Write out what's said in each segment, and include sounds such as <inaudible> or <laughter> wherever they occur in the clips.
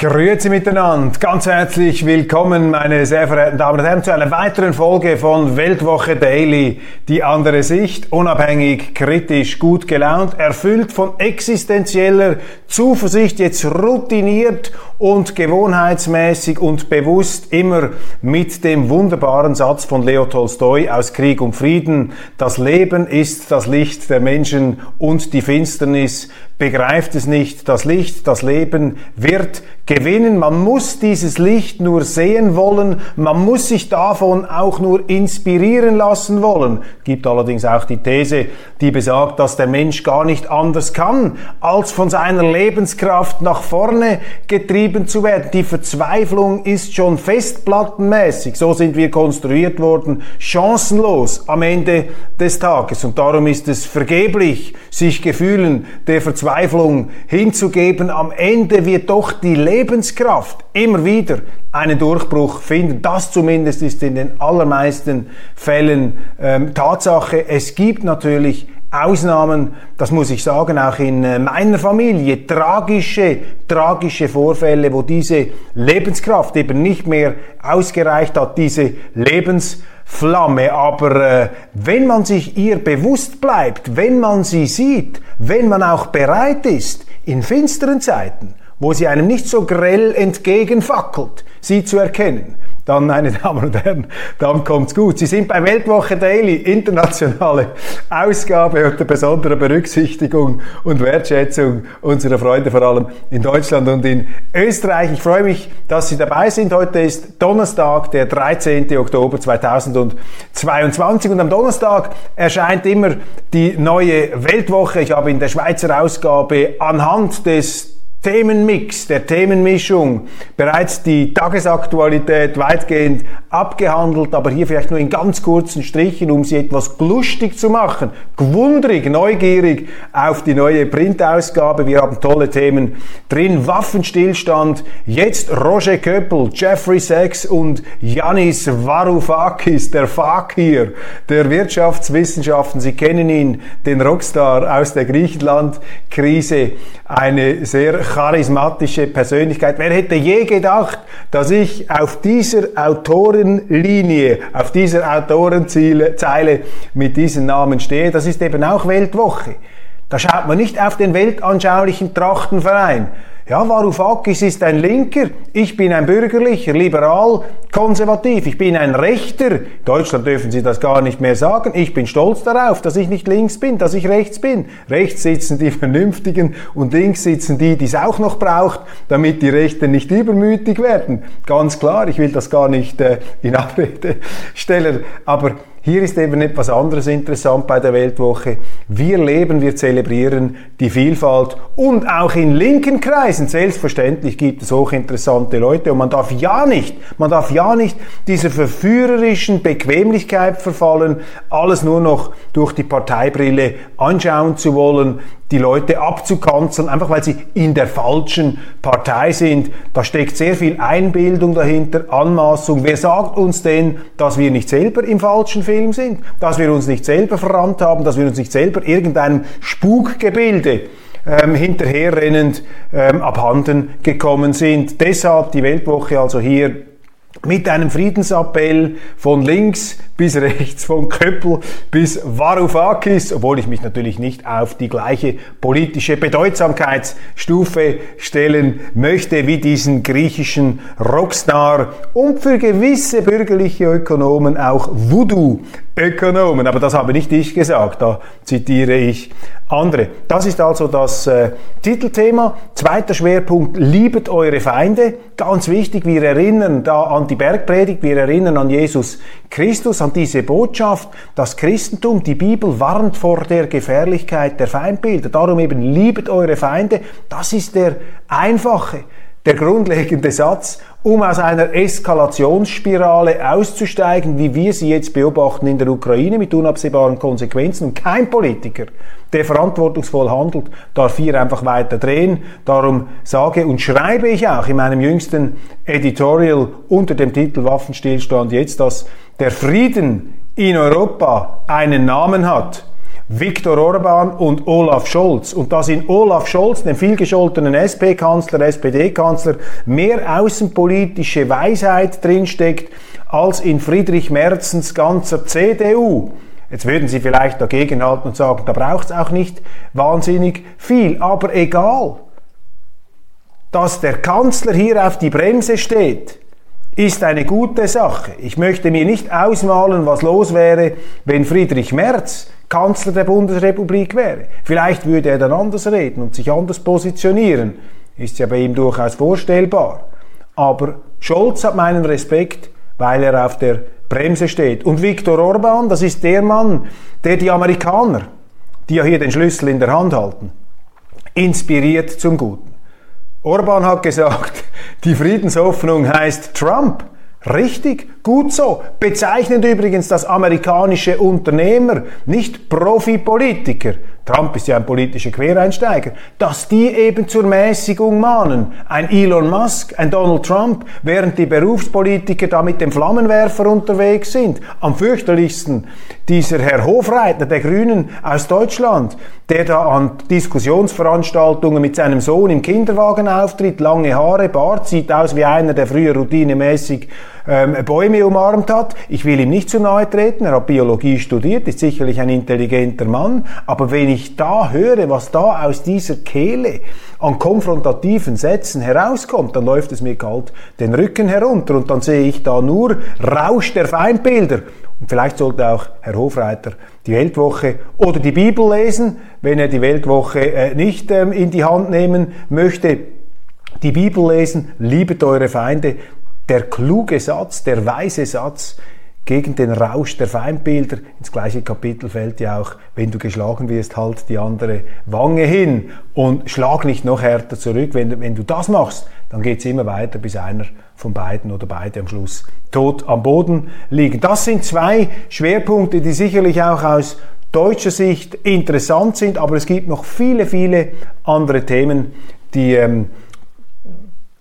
Grüezi miteinander, ganz herzlich willkommen, meine sehr verehrten Damen und Herren, zu einer weiteren Folge von Weltwoche Daily. Die andere Sicht, unabhängig, kritisch, gut gelaunt, erfüllt von existenzieller Zuversicht, jetzt routiniert und gewohnheitsmäßig und bewusst immer mit dem wunderbaren Satz von Leo Tolstoi aus Krieg und Frieden. Das Leben ist das Licht der Menschen und die Finsternis begreift es nicht. Das Licht, das Leben wird gewinnen. Man muss dieses Licht nur sehen wollen. Man muss sich davon auch nur inspirieren lassen wollen. Gibt allerdings auch die These, die besagt, dass der Mensch gar nicht anders kann, als von seiner Lebenskraft nach vorne getrieben zu werden. Die Verzweiflung ist schon festplattenmäßig. So sind wir konstruiert worden. Chancenlos am Ende des Tages. Und darum ist es vergeblich, sich Gefühlen der Verzweiflung hinzugeben. Am Ende wird doch die Lebenskraft immer wieder einen Durchbruch finden. Das zumindest ist in den allermeisten Fällen ähm, Tatsache. Es gibt natürlich Ausnahmen, das muss ich sagen, auch in äh, meiner Familie, tragische, tragische Vorfälle, wo diese Lebenskraft eben nicht mehr ausgereicht hat, diese Lebensflamme. Aber äh, wenn man sich ihr bewusst bleibt, wenn man sie sieht, wenn man auch bereit ist, in finsteren Zeiten, wo sie einem nicht so grell entgegenfackelt, sie zu erkennen, dann, meine Damen und Herren, dann kommt's gut. Sie sind bei Weltwoche Daily, internationale Ausgabe unter besonderer Berücksichtigung und Wertschätzung unserer Freunde, vor allem in Deutschland und in Österreich. Ich freue mich, dass Sie dabei sind. Heute ist Donnerstag, der 13. Oktober 2022 und am Donnerstag erscheint immer die neue Weltwoche. Ich habe in der Schweizer Ausgabe anhand des Themenmix, der Themenmischung bereits die Tagesaktualität weitgehend abgehandelt, aber hier vielleicht nur in ganz kurzen Strichen, um sie etwas lustig zu machen, gewundrig, neugierig auf die neue Printausgabe. Wir haben tolle Themen drin, Waffenstillstand, jetzt Roger Köppel, Jeffrey Sachs und Yanis Varoufakis, der Fakir der Wirtschaftswissenschaften. Sie kennen ihn, den Rockstar aus der Griechenland-Krise, eine sehr charismatische Persönlichkeit. Wer hätte je gedacht, dass ich auf dieser Autorenlinie, auf dieser Autorenzeile mit diesen Namen stehe? Das ist eben auch Weltwoche. Da schaut man nicht auf den weltanschaulichen Trachtenverein. Ja, Varoufakis ist ein Linker, ich bin ein bürgerlicher, liberal, konservativ, ich bin ein Rechter. In Deutschland dürfen Sie das gar nicht mehr sagen. Ich bin stolz darauf, dass ich nicht links bin, dass ich rechts bin. Rechts sitzen die <laughs> Vernünftigen und links sitzen die, die es auch noch braucht, damit die Rechten nicht übermütig werden. Ganz klar, ich will das gar nicht äh, in Abrede stellen, aber hier ist eben etwas anderes interessant bei der Weltwoche. Wir leben, wir zelebrieren die Vielfalt. Und auch in linken Kreisen, selbstverständlich gibt es hochinteressante Leute. Und man darf ja nicht, man darf ja nicht dieser verführerischen Bequemlichkeit verfallen, alles nur noch durch die Parteibrille anschauen zu wollen, die Leute abzukanzeln, einfach weil sie in der falschen Partei sind. Da steckt sehr viel Einbildung dahinter, Anmaßung. Wer sagt uns denn, dass wir nicht selber im falschen Film sind? Dass wir uns nicht selber verrannt haben, dass wir uns nicht selber irgendeinem Spukgebilde ähm, hinterherrennend ähm, abhanden gekommen sind. Deshalb die Weltwoche also hier mit einem Friedensappell von links bis rechts, von Köppel bis Varoufakis, obwohl ich mich natürlich nicht auf die gleiche politische Bedeutsamkeitsstufe stellen möchte wie diesen griechischen Rockstar und für gewisse bürgerliche Ökonomen auch Voodoo-Ökonomen. Aber das habe nicht ich gesagt, da zitiere ich andere. Das ist also das äh, Titelthema. Zweiter Schwerpunkt, liebet eure Feinde. Ganz wichtig, wir erinnern da an die Bergpredigt, wir erinnern an Jesus Christus, an diese Botschaft, das Christentum, die Bibel warnt vor der Gefährlichkeit der Feindbilder. Darum eben liebet eure Feinde. Das ist der einfache, der grundlegende Satz, um aus einer Eskalationsspirale auszusteigen, wie wir sie jetzt beobachten in der Ukraine mit unabsehbaren Konsequenzen. Und kein Politiker, der verantwortungsvoll handelt, darf hier einfach weiter drehen. Darum sage und schreibe ich auch in meinem jüngsten Editorial unter dem Titel Waffenstillstand jetzt, dass der Frieden in Europa einen Namen hat Viktor Orban und Olaf Scholz. Und dass in Olaf Scholz, dem vielgescholtenen SP-Kanzler, SPD-Kanzler, mehr außenpolitische Weisheit drinsteckt als in Friedrich Merzens ganzer CDU. Jetzt würden Sie vielleicht dagegenhalten und sagen, da braucht es auch nicht wahnsinnig viel. Aber egal, dass der Kanzler hier auf die Bremse steht, ist eine gute Sache. Ich möchte mir nicht ausmalen, was los wäre, wenn Friedrich Merz Kanzler der Bundesrepublik wäre. Vielleicht würde er dann anders reden und sich anders positionieren. Ist ja bei ihm durchaus vorstellbar. Aber Scholz hat meinen Respekt, weil er auf der Bremse steht. Und Viktor Orban, das ist der Mann, der die Amerikaner, die ja hier den Schlüssel in der Hand halten, inspiriert zum Guten. Orban hat gesagt, <laughs> die Friedenshoffnung heißt Trump. Richtig, gut so. Bezeichnend übrigens, dass amerikanische Unternehmer, nicht Profipolitiker, Trump ist ja ein politischer Quereinsteiger, dass die eben zur Mäßigung mahnen. Ein Elon Musk, ein Donald Trump, während die Berufspolitiker da mit dem Flammenwerfer unterwegs sind. Am fürchterlichsten dieser Herr Hofreiter der Grünen aus Deutschland, der da an Diskussionsveranstaltungen mit seinem Sohn im Kinderwagen auftritt, lange Haare, Bart, sieht aus wie einer, der früher routinemäßig ähm, Bäume umarmt hat. Ich will ihm nicht zu nahe treten, er hat Biologie studiert, ist sicherlich ein intelligenter Mann, aber wenn ich da höre, was da aus dieser Kehle an konfrontativen Sätzen herauskommt, dann läuft es mir kalt den Rücken herunter und dann sehe ich da nur Rausch der Feindbilder. Und vielleicht sollte auch Herr Hofreiter die Weltwoche oder die Bibel lesen, wenn er die Weltwoche äh, nicht ähm, in die Hand nehmen möchte. Die Bibel lesen, liebet eure Feinde, der kluge Satz, der weise Satz gegen den Rausch der Feindbilder. Ins gleiche Kapitel fällt ja auch, wenn du geschlagen wirst, halt die andere Wange hin und schlag nicht noch härter zurück. Wenn, wenn du das machst, dann geht es immer weiter, bis einer von beiden oder beide am Schluss tot am Boden liegen. Das sind zwei Schwerpunkte, die sicherlich auch aus deutscher Sicht interessant sind, aber es gibt noch viele, viele andere Themen, die ähm,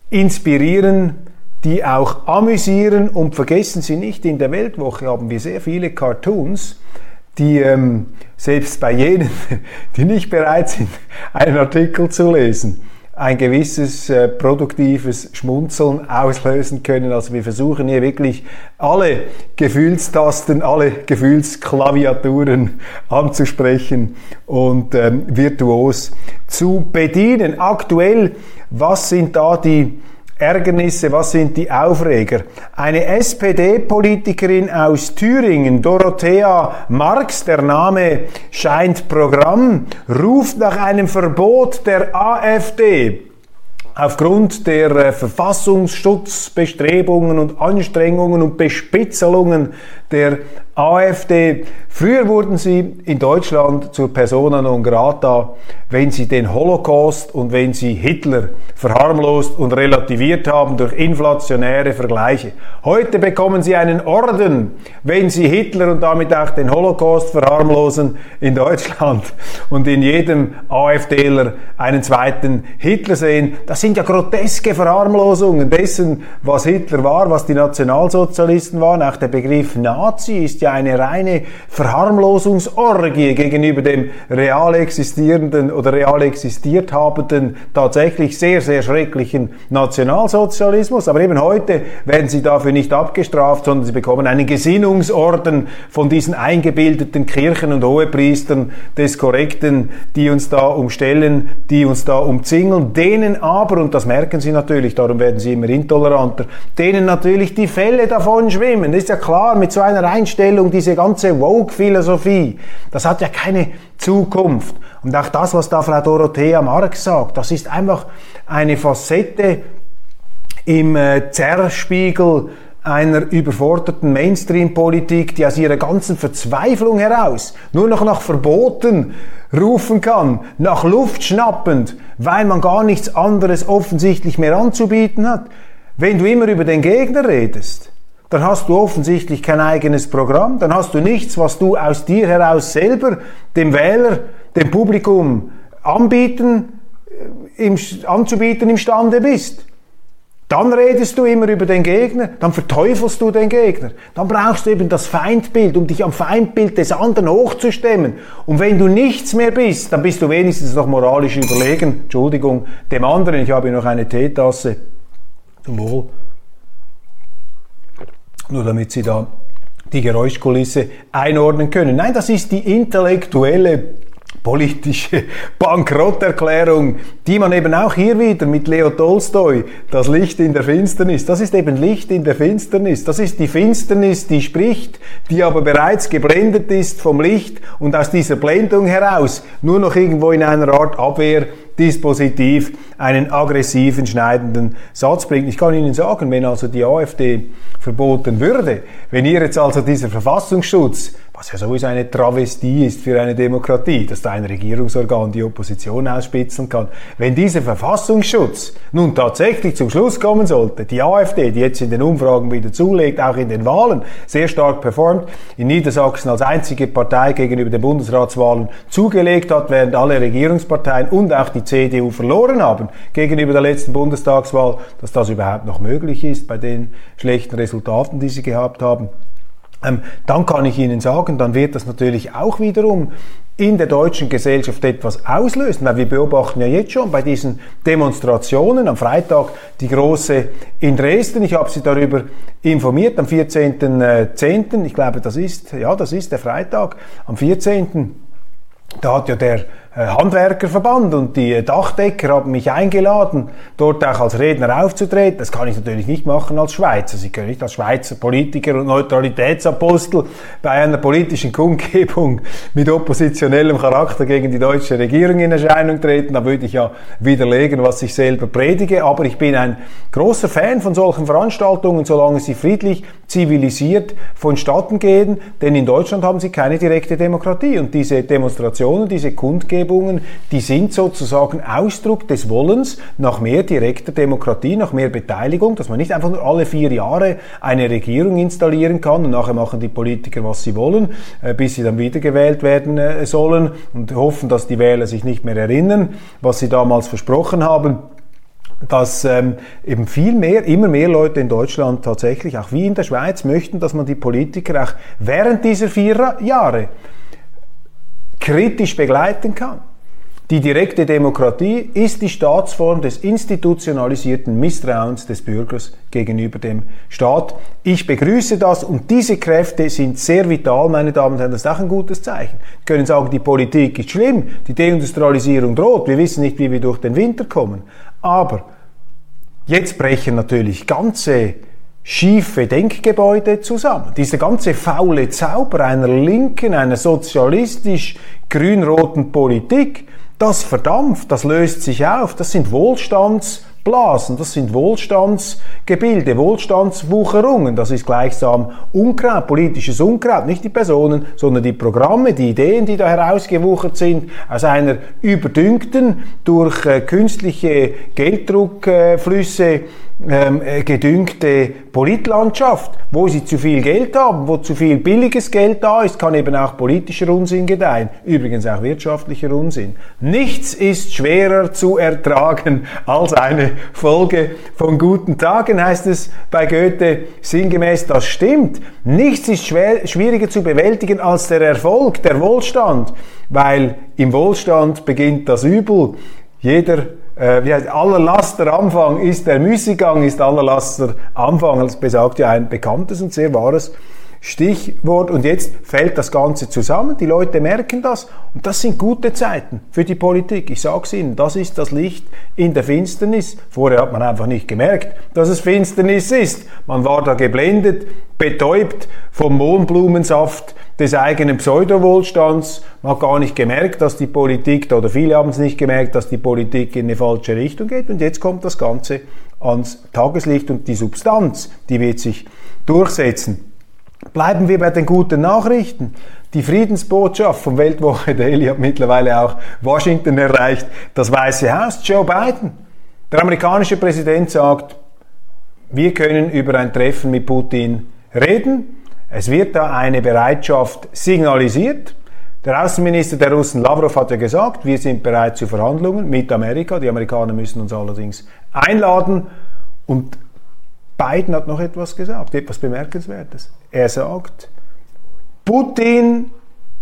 inspirieren, die auch amüsieren und vergessen Sie nicht, in der Weltwoche haben wir sehr viele Cartoons, die ähm, selbst bei jenen, <laughs> die nicht bereit sind, einen Artikel zu lesen, ein gewisses äh, produktives Schmunzeln auslösen können. Also wir versuchen hier wirklich alle Gefühlstasten, alle Gefühlsklaviaturen <laughs> anzusprechen und ähm, virtuos zu bedienen. Aktuell, was sind da die Ärgernisse, was sind die Aufreger? Eine SPD-Politikerin aus Thüringen, Dorothea Marx, der Name scheint Programm, ruft nach einem Verbot der AfD aufgrund der äh, Verfassungsschutzbestrebungen und Anstrengungen und Bespitzelungen der AfD. Früher wurden sie in Deutschland zur Persona non grata, wenn sie den Holocaust und wenn sie Hitler verharmlost und relativiert haben durch inflationäre Vergleiche. Heute bekommen sie einen Orden, wenn sie Hitler und damit auch den Holocaust verharmlosen in Deutschland <laughs> und in jedem AfDler einen zweiten Hitler sehen. Das sind ja groteske Verharmlosungen dessen, was Hitler war, was die Nationalsozialisten waren. Auch der Begriff Nazi ist ja eine reine Verharmlosungsorgie gegenüber dem real existierenden oder real existiert habenden, tatsächlich sehr, sehr schrecklichen Nationalsozialismus. Aber eben heute werden sie dafür nicht abgestraft, sondern sie bekommen einen Gesinnungsorden von diesen eingebildeten Kirchen und Hohepriestern des Korrekten, die uns da umstellen, die uns da umzingeln, denen aber, und das merken sie natürlich, darum werden sie immer intoleranter, denen natürlich die Fälle davon schwimmen. Das ist ja klar, mit so einer Einstellung, diese ganze Woke-Philosophie, das hat ja keine Zukunft. Und auch das, was da Frau Dorothea Marx sagt, das ist einfach eine Facette im äh, Zerspiegel einer überforderten Mainstream-Politik, die aus ihrer ganzen Verzweiflung heraus nur noch nach Verboten rufen kann, nach Luft schnappend, weil man gar nichts anderes offensichtlich mehr anzubieten hat. Wenn du immer über den Gegner redest, dann hast du offensichtlich kein eigenes Programm, dann hast du nichts, was du aus dir heraus selber dem Wähler, dem Publikum anbieten, äh, im, anzubieten imstande bist. Dann redest du immer über den Gegner, dann verteufelst du den Gegner. Dann brauchst du eben das Feindbild, um dich am Feindbild des anderen hochzustemmen. Und wenn du nichts mehr bist, dann bist du wenigstens noch moralisch überlegen, Entschuldigung, dem anderen. Ich habe noch eine Teetasse. Zum Wohl. Nur damit Sie da die Geräuschkulisse einordnen können. Nein, das ist die intellektuelle politische <laughs> Bankrotterklärung, die man eben auch hier wieder mit Leo Tolstoi, das Licht in der Finsternis, das ist eben Licht in der Finsternis, das ist die Finsternis, die spricht, die aber bereits geblendet ist vom Licht und aus dieser Blendung heraus nur noch irgendwo in einer Art Abwehr Dispositiv einen aggressiven, schneidenden Satz bringt. Ich kann Ihnen sagen, wenn also die AfD verboten würde, wenn ihr jetzt also dieser Verfassungsschutz was ja sowieso eine Travestie ist für eine Demokratie, dass da ein Regierungsorgan die Opposition ausspitzeln kann. Wenn dieser Verfassungsschutz nun tatsächlich zum Schluss kommen sollte, die AfD, die jetzt in den Umfragen wieder zulegt, auch in den Wahlen sehr stark performt, in Niedersachsen als einzige Partei gegenüber den Bundesratswahlen zugelegt hat, während alle Regierungsparteien und auch die CDU verloren haben gegenüber der letzten Bundestagswahl, dass das überhaupt noch möglich ist bei den schlechten Resultaten, die sie gehabt haben dann kann ich Ihnen sagen, dann wird das natürlich auch wiederum in der deutschen Gesellschaft etwas auslösen, weil wir beobachten ja jetzt schon bei diesen Demonstrationen am Freitag die große in Dresden. Ich habe Sie darüber informiert am 14.10. Ich glaube, das ist, ja, das ist der Freitag. Am 14. Da hat ja der äh, Handwerkerverband und die Dachdecker haben mich eingeladen, dort auch als Redner aufzutreten. Das kann ich natürlich nicht machen als Schweizer. Sie können nicht als Schweizer Politiker und Neutralitätsapostel bei einer politischen Kundgebung mit oppositionellem Charakter gegen die deutsche Regierung in Erscheinung treten. Da würde ich ja widerlegen, was ich selber predige. Aber ich bin ein großer Fan von solchen Veranstaltungen, solange sie friedlich, zivilisiert vonstatten gehen. Denn in Deutschland haben sie keine direkte Demokratie. Und diese Demonstrationen, diese Kundgebungen, die sind sozusagen Ausdruck des Wollens nach mehr direkter Demokratie, nach mehr Beteiligung, dass man nicht einfach nur alle vier Jahre eine Regierung installieren kann und nachher machen die Politiker, was sie wollen, äh, bis sie dann wiedergewählt werden äh, sollen und hoffen, dass die Wähler sich nicht mehr erinnern, was sie damals versprochen haben dass ähm, eben viel mehr, immer mehr Leute in Deutschland tatsächlich, auch wie in der Schweiz, möchten, dass man die Politiker auch während dieser vier Jahre kritisch begleiten kann. Die direkte Demokratie ist die Staatsform des institutionalisierten Misstrauens des Bürgers gegenüber dem Staat. Ich begrüße das und diese Kräfte sind sehr vital, meine Damen und Herren. Das ist auch ein gutes Zeichen. Wir können sagen, die Politik ist schlimm, die Deindustrialisierung droht, wir wissen nicht, wie wir durch den Winter kommen. Aber jetzt brechen natürlich ganze schiefe Denkgebäude zusammen. Dieser ganze faule Zauber einer linken, einer sozialistisch-grün-roten Politik, das verdampft, das löst sich auf, das sind Wohlstands- Blasen. Das sind Wohlstandsgebilde, Wohlstandswucherungen. Das ist gleichsam Unkraut, politisches Unkraut. Nicht die Personen, sondern die Programme, die Ideen, die da herausgewuchert sind, aus einer überdüngten, durch äh, künstliche Gelddruckflüsse ähm, äh, gedüngte Politlandschaft, wo sie zu viel Geld haben, wo zu viel billiges Geld da ist, kann eben auch politischer Unsinn gedeihen, übrigens auch wirtschaftlicher Unsinn. Nichts ist schwerer zu ertragen <laughs> als eine Folge von guten Tagen, heißt es bei Goethe sinngemäß, das stimmt. Nichts ist schwer, schwieriger zu bewältigen als der Erfolg, der Wohlstand, weil im Wohlstand beginnt das Übel. Jeder äh, wie heißt, aller Laster Anfang ist der Müßiggang, ist aller Laster Anfang. Das besagt ja ein bekanntes und sehr wahres Stichwort. Und jetzt fällt das Ganze zusammen. Die Leute merken das. Und das sind gute Zeiten für die Politik. Ich sage es Ihnen, das ist das Licht in der Finsternis. Vorher hat man einfach nicht gemerkt, dass es Finsternis ist. Man war da geblendet, betäubt vom Mohnblumensaft des eigenen Pseudowohlstands. Man hat gar nicht gemerkt, dass die Politik, oder viele haben es nicht gemerkt, dass die Politik in eine falsche Richtung geht. Und jetzt kommt das Ganze ans Tageslicht und die Substanz, die wird sich durchsetzen. Bleiben wir bei den guten Nachrichten. Die Friedensbotschaft vom Weltwoche Daily hat mittlerweile auch Washington erreicht. Das Weiße Haus, Joe Biden. Der amerikanische Präsident sagt, wir können über ein Treffen mit Putin reden. Es wird da eine Bereitschaft signalisiert. Der Außenminister der Russen Lavrov hat ja gesagt, wir sind bereit zu Verhandlungen mit Amerika. Die Amerikaner müssen uns allerdings einladen. Und Biden hat noch etwas gesagt, etwas Bemerkenswertes. Er sagt, Putin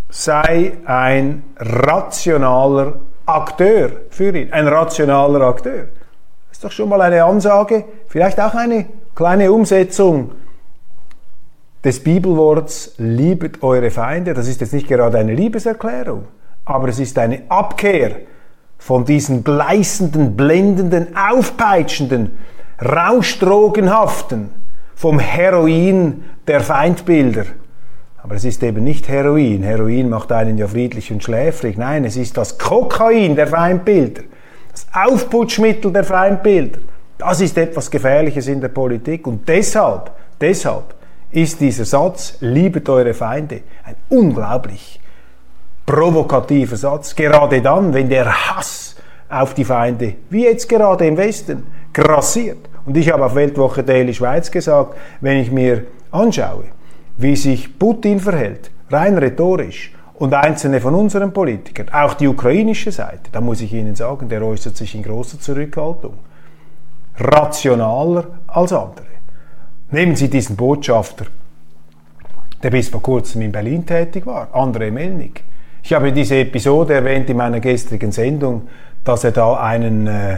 sei ein rationaler Akteur für ihn, ein rationaler Akteur. Das ist doch schon mal eine Ansage, vielleicht auch eine kleine Umsetzung des Bibelworts, liebet eure Feinde. Das ist jetzt nicht gerade eine Liebeserklärung, aber es ist eine Abkehr von diesen gleißenden, blendenden, aufpeitschenden, rauschdrogenhaften, vom Heroin der Feindbilder. Aber es ist eben nicht Heroin. Heroin macht einen ja friedlich und schläfrig. Nein, es ist das Kokain der Feindbilder. Das Aufputschmittel der Feindbilder. Das ist etwas Gefährliches in der Politik. Und deshalb, deshalb ist dieser Satz, liebet eure Feinde, ein unglaublich provokativer Satz. Gerade dann, wenn der Hass auf die Feinde, wie jetzt gerade im Westen, grassiert. Und ich habe auf Weltwoche Daily Schweiz gesagt, wenn ich mir anschaue, wie sich Putin verhält, rein rhetorisch, und einzelne von unseren Politikern, auch die ukrainische Seite, da muss ich Ihnen sagen, der äußert sich in großer Zurückhaltung. Rationaler als andere. Nehmen Sie diesen Botschafter, der bis vor kurzem in Berlin tätig war, André Melnik. Ich habe diese Episode erwähnt in meiner gestrigen Sendung, dass er da einen äh,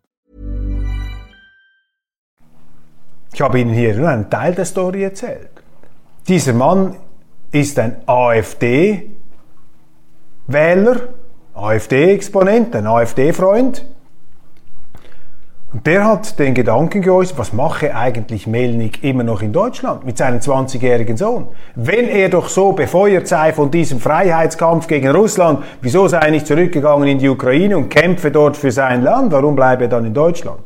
Ich habe Ihnen hier nur einen Teil der Story erzählt. Dieser Mann ist ein AfD-Wähler, AfD-Exponent, ein AfD-Freund. Und der hat den Gedanken geäußert, was mache eigentlich Melnik immer noch in Deutschland mit seinem 20-jährigen Sohn? Wenn er doch so befeuert sei von diesem Freiheitskampf gegen Russland, wieso sei er nicht zurückgegangen in die Ukraine und kämpfe dort für sein Land? Warum bleibe er dann in Deutschland?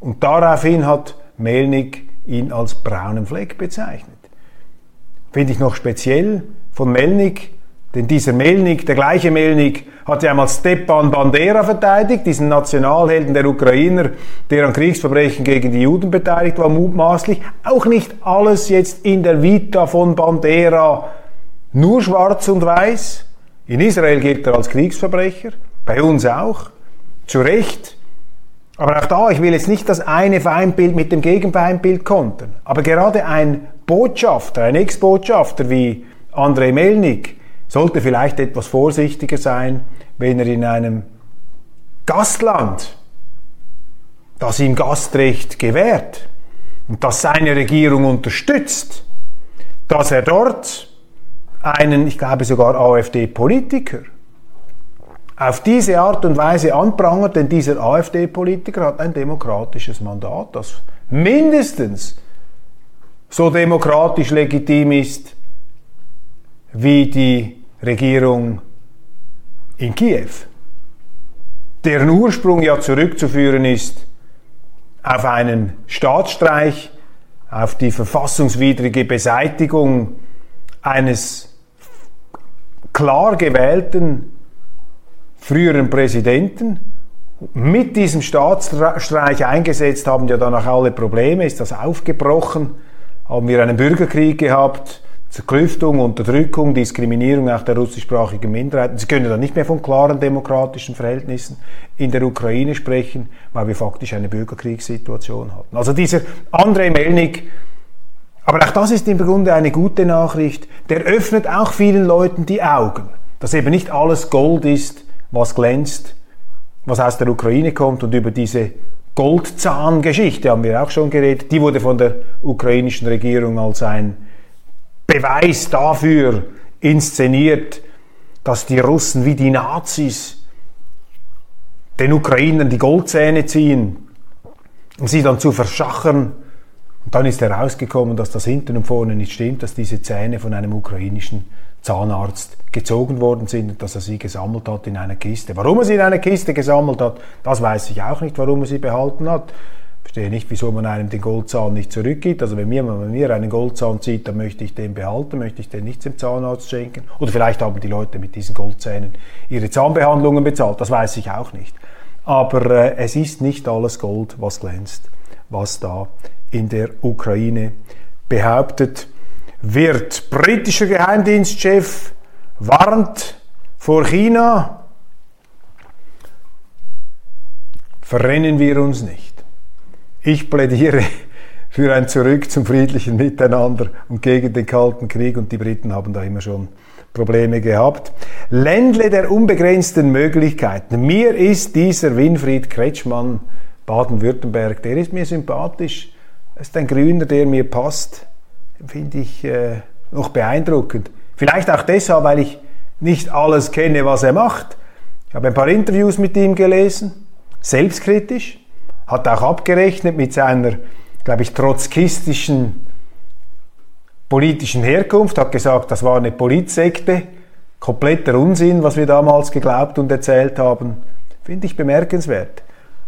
Und daraufhin hat Melnik ihn als braunen Fleck bezeichnet. Finde ich noch speziell von Melnik, denn dieser Melnik, der gleiche Melnik, hat ja einmal Stepan Bandera verteidigt, diesen Nationalhelden der Ukrainer, der an Kriegsverbrechen gegen die Juden beteiligt war, mutmaßlich. Auch nicht alles jetzt in der Vita von Bandera nur schwarz und weiß. In Israel gilt er als Kriegsverbrecher, bei uns auch. Zu Recht. Aber auch da, ich will jetzt nicht das eine Feindbild mit dem Gegenfeindbild kontern. Aber gerade ein Botschafter, ein Ex-Botschafter wie Andrei Melnik sollte vielleicht etwas vorsichtiger sein, wenn er in einem Gastland, das ihm Gastrecht gewährt und das seine Regierung unterstützt, dass er dort einen, ich glaube sogar AfD-Politiker, auf diese Art und Weise anprangert, denn dieser AfD-Politiker hat ein demokratisches Mandat, das mindestens so demokratisch legitim ist wie die Regierung in Kiew, deren Ursprung ja zurückzuführen ist auf einen Staatsstreich, auf die verfassungswidrige Beseitigung eines klar gewählten früheren Präsidenten mit diesem Staatsstreich eingesetzt haben ja danach alle Probleme, ist das aufgebrochen, haben wir einen Bürgerkrieg gehabt, Zerklüftung, Unterdrückung, Diskriminierung auch der russischsprachigen Minderheiten. Sie können dann nicht mehr von klaren demokratischen Verhältnissen in der Ukraine sprechen, weil wir faktisch eine Bürgerkriegssituation hatten. Also dieser Andrei Melnik, aber auch das ist im Grunde eine gute Nachricht, der öffnet auch vielen Leuten die Augen, dass eben nicht alles Gold ist, was glänzt, was aus der Ukraine kommt und über diese Goldzahn-Geschichte haben wir auch schon geredet. Die wurde von der ukrainischen Regierung als ein Beweis dafür inszeniert, dass die Russen wie die Nazis den Ukrainern die Goldzähne ziehen, um sie dann zu verschachern. Und dann ist herausgekommen, dass das hinten und vorne nicht stimmt, dass diese Zähne von einem ukrainischen Zahnarzt gezogen worden sind und dass er sie gesammelt hat in einer Kiste. Warum er sie in einer Kiste gesammelt hat, das weiß ich auch nicht, warum er sie behalten hat verstehe nicht, wieso man einem den Goldzahn nicht zurückgibt. Also wenn mir, wenn mir einen Goldzahn zieht, dann möchte ich den behalten, möchte ich den nicht dem Zahnarzt schenken. Oder vielleicht haben die Leute mit diesen Goldzähnen ihre Zahnbehandlungen bezahlt, das weiß ich auch nicht. Aber äh, es ist nicht alles Gold, was glänzt, was da in der Ukraine behauptet wird. Britischer Geheimdienstchef warnt vor China. Verrennen wir uns nicht. Ich plädiere <laughs> für ein Zurück zum friedlichen Miteinander und gegen den Kalten Krieg und die Briten haben da immer schon Probleme gehabt. Ländle der unbegrenzten Möglichkeiten. Mir ist dieser Winfried Kretschmann Baden-Württemberg, der ist mir sympathisch. Er ist ein Grüner, der mir passt. Finde ich äh, noch beeindruckend. Vielleicht auch deshalb, weil ich nicht alles kenne, was er macht. Ich habe ein paar Interviews mit ihm gelesen, selbstkritisch hat auch abgerechnet mit seiner, glaube ich, trotzkistischen politischen Herkunft, hat gesagt, das war eine Politsekte, kompletter Unsinn, was wir damals geglaubt und erzählt haben, finde ich bemerkenswert.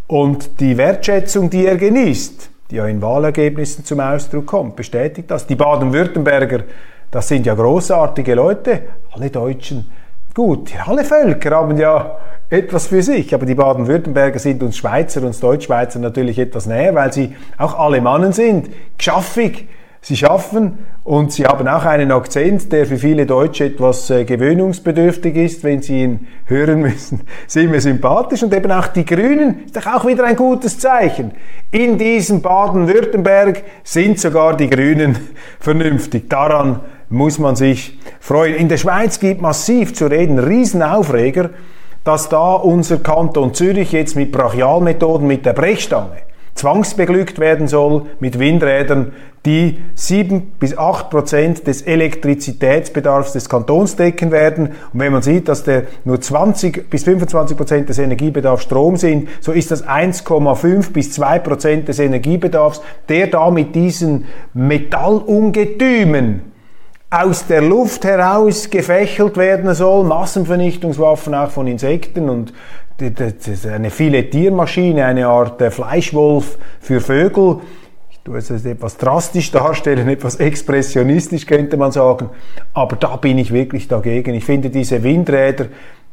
Und die Wertschätzung, die er genießt, die ja in Wahlergebnissen zum Ausdruck kommt, bestätigt das. Die Baden-Württemberger, das sind ja großartige Leute, alle Deutschen. Gut, alle Völker haben ja etwas für sich. Aber die Baden-Württemberger sind uns Schweizer, uns Deutschschweizer natürlich etwas näher, weil sie auch Alemannen sind, geschaffig. Sie schaffen und sie haben auch einen Akzent, der für viele Deutsche etwas äh, gewöhnungsbedürftig ist, wenn sie ihn hören müssen. <laughs> Sind wir sympathisch und eben auch die Grünen ist doch auch wieder ein gutes Zeichen. In diesem Baden-Württemberg sind sogar die Grünen <laughs> vernünftig. Daran muss man sich freuen. In der Schweiz gibt massiv zu reden, Riesenaufreger dass da unser Kanton Zürich jetzt mit Brachialmethoden mit der Brechstange zwangsbeglückt werden soll mit Windrädern, die sieben bis acht Prozent des Elektrizitätsbedarfs des Kantons decken werden. Und wenn man sieht, dass der nur 20 bis 25 Prozent des Energiebedarfs Strom sind, so ist das 1,5 bis 2 Prozent des Energiebedarfs, der da mit diesen Metallungetümen aus der Luft heraus gefächelt werden soll, Massenvernichtungswaffen auch von Insekten und eine Filetiermaschine, eine Art äh, Fleischwolf für Vögel. Tue es etwas drastisch darstellen, etwas expressionistisch könnte man sagen, aber da bin ich wirklich dagegen. Ich finde diese Windräder,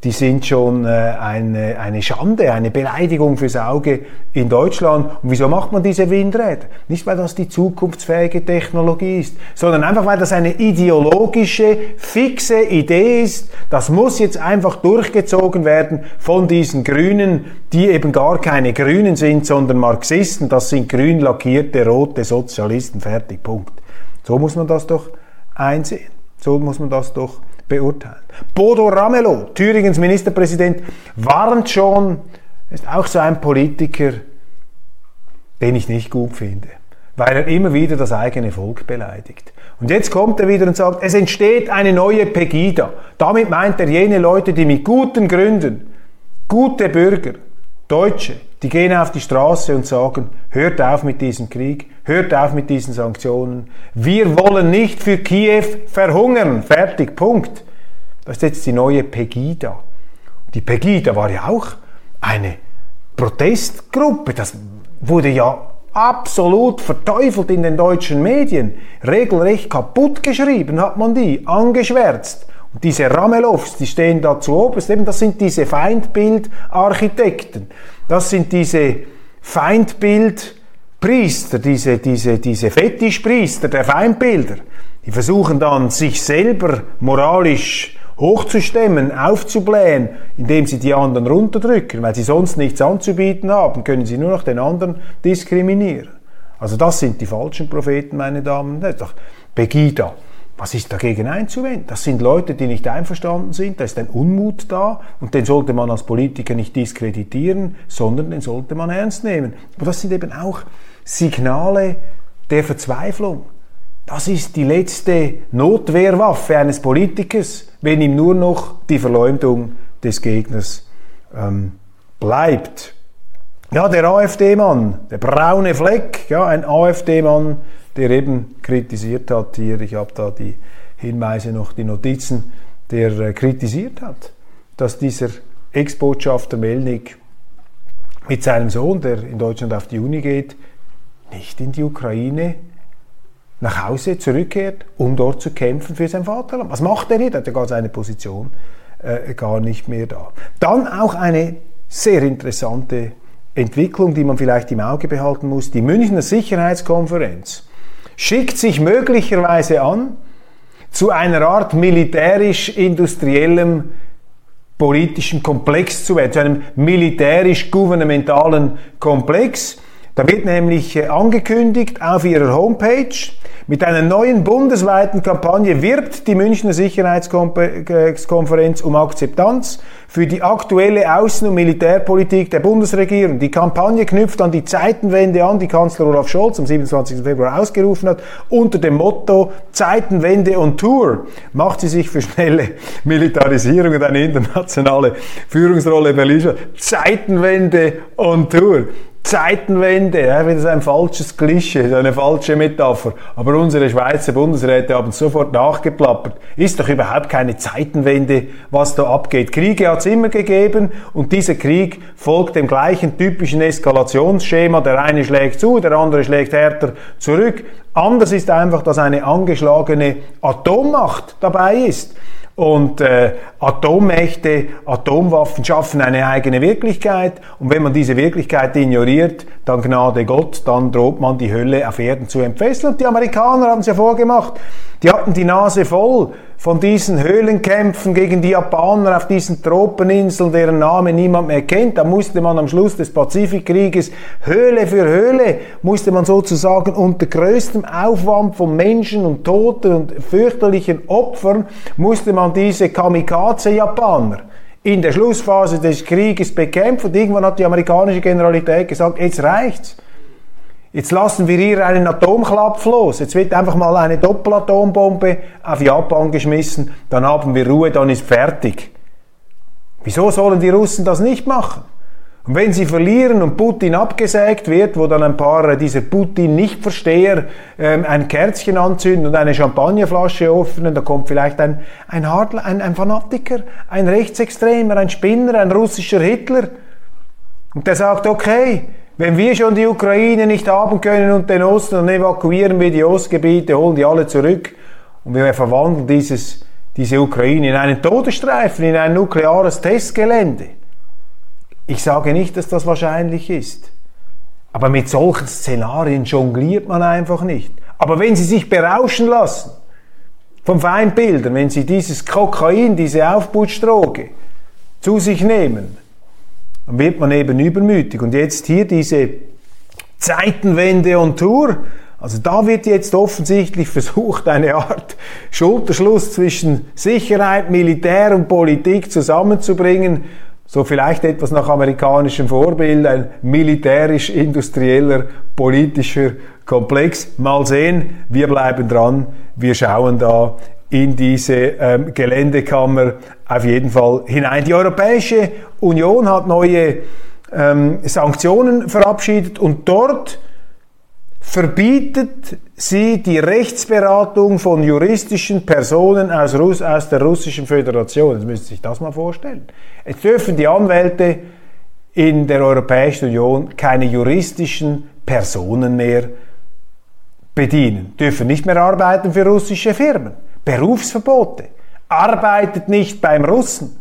die sind schon äh, eine, eine Schande, eine Beleidigung fürs Auge in Deutschland. Und wieso macht man diese Windräder? Nicht, weil das die zukunftsfähige Technologie ist, sondern einfach, weil das eine ideologische, fixe Idee ist. Das muss jetzt einfach durchgezogen werden von diesen Grünen, die eben gar keine Grünen sind, sondern Marxisten. Das sind grün lackierte, rote Sozialisten. Fertig, Punkt. So muss man das doch einsehen. So muss man das doch beurteilen. Bodo Ramelow, Thüringens Ministerpräsident, warnt schon, ist auch so ein Politiker, den ich nicht gut finde, weil er immer wieder das eigene Volk beleidigt. Und jetzt kommt er wieder und sagt, es entsteht eine neue Pegida. Damit meint er jene Leute, die mit guten Gründen, gute Bürger, Deutsche, die gehen auf die Straße und sagen, hört auf mit diesem Krieg, hört auf mit diesen Sanktionen. Wir wollen nicht für Kiew verhungern. Fertig, Punkt. Das ist jetzt die neue Pegida. Die Pegida war ja auch eine Protestgruppe. Das wurde ja absolut verteufelt in den deutschen Medien. Regelrecht kaputt geschrieben hat man die, angeschwärzt. Und diese Ramelows, die stehen da zu oberst, eben das sind diese Feindbildarchitekten. Das sind diese Feindbildpriester, diese, diese, diese Fetischpriester der Feindbilder. Die versuchen dann, sich selber moralisch hochzustemmen, aufzublähen, indem sie die anderen runterdrücken. Weil sie sonst nichts anzubieten haben, können sie nur noch den anderen diskriminieren. Also das sind die falschen Propheten, meine Damen und Herren. Begida, was ist dagegen einzuwenden? Das sind Leute, die nicht einverstanden sind, da ist ein Unmut da und den sollte man als Politiker nicht diskreditieren, sondern den sollte man ernst nehmen. Aber das sind eben auch Signale der Verzweiflung. Das ist die letzte Notwehrwaffe eines Politikers, wenn ihm nur noch die Verleumdung des Gegners ähm, bleibt. Ja, der AfD-Mann, der braune Fleck, ja, ein AfD-Mann, der eben kritisiert hat hier, ich habe da die Hinweise noch, die Notizen, der äh, kritisiert hat, dass dieser Ex-Botschafter Melnik mit seinem Sohn, der in Deutschland auf die Uni geht, nicht in die Ukraine nach Hause zurückkehrt, um dort zu kämpfen für sein Vaterland. Was macht er nicht? Er hat ja gar seine Position äh, gar nicht mehr da. Dann auch eine sehr interessante Entwicklung, die man vielleicht im Auge behalten muss. Die Münchner Sicherheitskonferenz schickt sich möglicherweise an, zu einer Art militärisch-industriellem politischen Komplex zu werden, zu einem militärisch-gouvernementalen Komplex. Da wird nämlich äh, angekündigt auf ihrer Homepage, mit einer neuen bundesweiten Kampagne wirbt die Münchner Sicherheitskonferenz um Akzeptanz für die aktuelle Außen- und Militärpolitik der Bundesregierung. Die Kampagne knüpft an die Zeitenwende an, die Kanzler Olaf Scholz am 27. Februar ausgerufen hat. Unter dem Motto Zeitenwende on Tour macht sie sich für schnelle Militarisierung und eine internationale Führungsrolle Berlin. Zeitenwende on Tour. Zeitenwende, ja, das ist ein falsches Klischee, eine falsche Metapher. Aber unsere Schweizer Bundesräte haben sofort nachgeplappert. Ist doch überhaupt keine Zeitenwende, was da abgeht. Kriege hat es immer gegeben und dieser Krieg folgt dem gleichen typischen Eskalationsschema. Der eine schlägt zu, der andere schlägt härter zurück. Anders ist einfach, dass eine angeschlagene Atommacht dabei ist. Und äh, Atommächte, Atomwaffen schaffen eine eigene Wirklichkeit. Und wenn man diese Wirklichkeit ignoriert, dann Gnade Gott, dann droht man die Hölle auf Erden zu entfesseln. Und die Amerikaner haben es ja vorgemacht. Die hatten die Nase voll von diesen Höhlenkämpfen gegen die Japaner auf diesen Tropeninseln, deren Name niemand mehr kennt. Da musste man am Schluss des Pazifikkrieges Höhle für Höhle, musste man sozusagen unter größtem Aufwand von Menschen und Toten und fürchterlichen Opfern, musste man diese Kamikaze-Japaner in der Schlussphase des Krieges bekämpfen. Und irgendwann hat die amerikanische Generalität gesagt, jetzt reicht's. Jetzt lassen wir hier einen Atomklapp los. Jetzt wird einfach mal eine Doppelatombombe auf Japan geschmissen. Dann haben wir Ruhe, dann ist fertig. Wieso sollen die Russen das nicht machen? Und wenn sie verlieren und Putin abgesägt wird, wo dann ein paar dieser Putin-Nichtversteher ähm, ein Kerzchen anzünden und eine Champagnerflasche öffnen, da kommt vielleicht ein, ein, Hardler, ein, ein Fanatiker, ein Rechtsextremer, ein Spinner, ein russischer Hitler. Und der sagt, okay, wenn wir schon die Ukraine nicht haben können und den Osten, dann evakuieren wir die Ostgebiete, holen die alle zurück und wir verwandeln dieses, diese Ukraine in einen Todesstreifen, in ein nukleares Testgelände. Ich sage nicht, dass das wahrscheinlich ist. Aber mit solchen Szenarien jongliert man einfach nicht. Aber wenn Sie sich berauschen lassen vom Feindbildern, wenn Sie dieses Kokain, diese Aufputschdroge zu sich nehmen, dann wird man eben übermütig. Und jetzt hier diese Zeitenwende und Tour, also da wird jetzt offensichtlich <laughs> versucht, eine Art Schulterschluss zwischen Sicherheit, Militär und Politik zusammenzubringen. So vielleicht etwas nach amerikanischem Vorbild, ein militärisch-industrieller politischer Komplex. Mal sehen, wir bleiben dran, wir schauen da in diese ähm, Geländekammer auf jeden Fall hinein. Die Europäische Union hat neue ähm, Sanktionen verabschiedet und dort verbietet sie die Rechtsberatung von juristischen Personen aus, Russ aus der Russischen Föderation. Jetzt müssen Sie sich das mal vorstellen. Jetzt dürfen die Anwälte in der Europäischen Union keine juristischen Personen mehr bedienen, dürfen nicht mehr arbeiten für russische Firmen. Berufsverbote. arbeitet nicht beim Russen.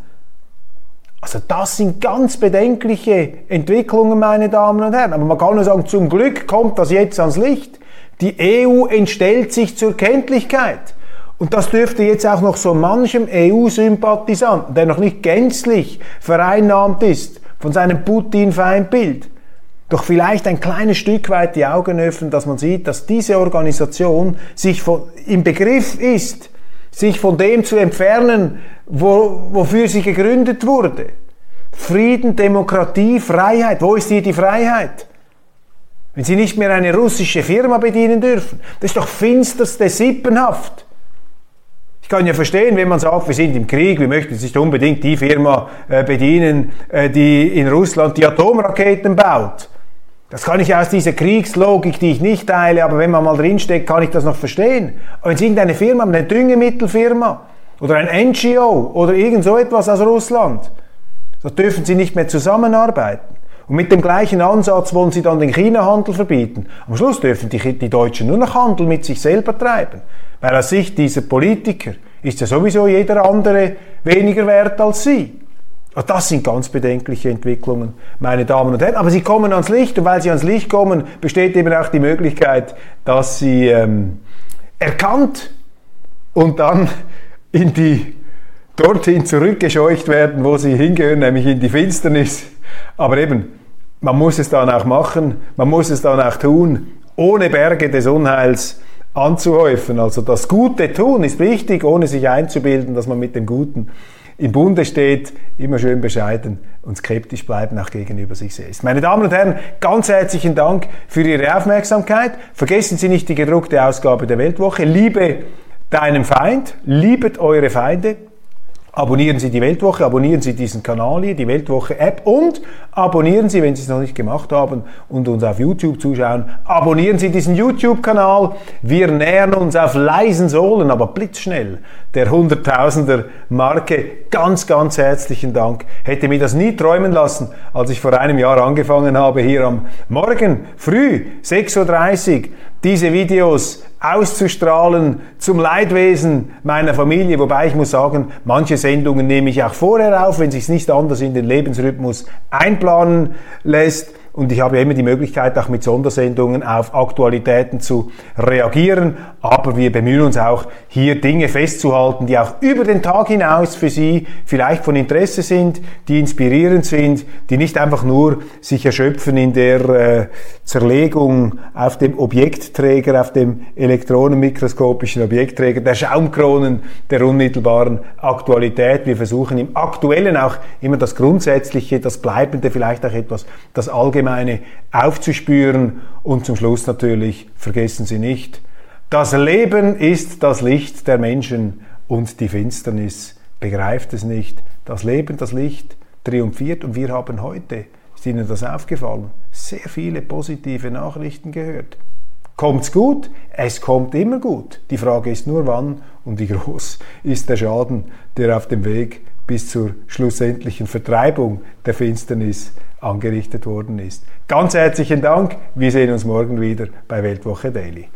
Also das sind ganz bedenkliche Entwicklungen, meine Damen und Herren. Aber man kann nur sagen, zum Glück kommt das jetzt ans Licht. Die EU entstellt sich zur Kenntlichkeit. Und das dürfte jetzt auch noch so manchem EU-Sympathisanten, der noch nicht gänzlich vereinnahmt ist von seinem Putin-Feindbild, doch vielleicht ein kleines Stück weit die Augen öffnen, dass man sieht, dass diese Organisation sich von, im Begriff ist, sich von dem zu entfernen, wo, wofür sie gegründet wurde. Frieden, Demokratie, Freiheit. Wo ist hier die Freiheit? Wenn sie nicht mehr eine russische Firma bedienen dürfen. Das ist doch finsterste Sippenhaft. Ich kann ja verstehen, wenn man sagt, wir sind im Krieg, wir möchten nicht unbedingt die Firma äh, bedienen, äh, die in Russland die Atomraketen baut. Das kann ich aus dieser Kriegslogik, die ich nicht teile, aber wenn man mal drinsteckt, kann ich das noch verstehen. Aber wenn es irgendeine Firma, eine Düngemittelfirma oder ein NGO oder irgend so etwas aus Russland, da dürfen sie nicht mehr zusammenarbeiten. Und mit dem gleichen Ansatz wollen sie dann den China-Handel verbieten. Am Schluss dürfen die, die Deutschen nur noch Handel mit sich selber treiben. Weil aus Sicht dieser Politiker ist ja sowieso jeder andere weniger wert als sie. Das sind ganz bedenkliche Entwicklungen, meine Damen und Herren. Aber sie kommen ans Licht und weil sie ans Licht kommen, besteht eben auch die Möglichkeit, dass sie ähm, erkannt und dann in die dorthin zurückgescheucht werden, wo sie hingehören, nämlich in die Finsternis. Aber eben, man muss es dann auch machen, man muss es dann auch tun, ohne Berge des Unheils anzuhäufen. Also das Gute tun ist wichtig, ohne sich einzubilden, dass man mit dem Guten im Bunde steht, immer schön bescheiden und skeptisch bleiben, auch gegenüber sich selbst. Meine Damen und Herren, ganz herzlichen Dank für Ihre Aufmerksamkeit. Vergessen Sie nicht die gedruckte Ausgabe der Weltwoche. Liebe deinem Feind, liebet eure Feinde. Abonnieren Sie die Weltwoche, abonnieren Sie diesen Kanal hier, die Weltwoche App und abonnieren Sie, wenn Sie es noch nicht gemacht haben und uns auf YouTube zuschauen, abonnieren Sie diesen YouTube-Kanal. Wir nähern uns auf leisen Sohlen, aber blitzschnell der Hunderttausender Marke. Ganz, ganz herzlichen Dank. Hätte mir das nie träumen lassen, als ich vor einem Jahr angefangen habe, hier am Morgen früh 6.30 Uhr diese Videos auszustrahlen zum Leidwesen meiner Familie, wobei ich muss sagen, manche Sendungen nehme ich auch vorher auf, wenn sich nicht anders in den Lebensrhythmus einplanen lässt. Und ich habe ja immer die Möglichkeit, auch mit Sondersendungen auf Aktualitäten zu reagieren. Aber wir bemühen uns auch, hier Dinge festzuhalten, die auch über den Tag hinaus für Sie vielleicht von Interesse sind, die inspirierend sind, die nicht einfach nur sich erschöpfen in der äh, Zerlegung auf dem Objektträger, auf dem elektronenmikroskopischen Objektträger, der Schaumkronen der unmittelbaren Aktualität. Wir versuchen im Aktuellen auch immer das Grundsätzliche, das Bleibende, vielleicht auch etwas, das Allgemeine Allgemeine aufzuspüren und zum Schluss natürlich, vergessen Sie nicht, das Leben ist das Licht der Menschen und die Finsternis begreift es nicht. Das Leben, das Licht triumphiert und wir haben heute, ist Ihnen das aufgefallen, sehr viele positive Nachrichten gehört. Kommt's gut? Es kommt immer gut. Die Frage ist nur wann und wie groß ist der Schaden, der auf dem Weg bis zur schlussendlichen Vertreibung der Finsternis angerichtet worden ist. Ganz herzlichen Dank. Wir sehen uns morgen wieder bei Weltwoche Daily.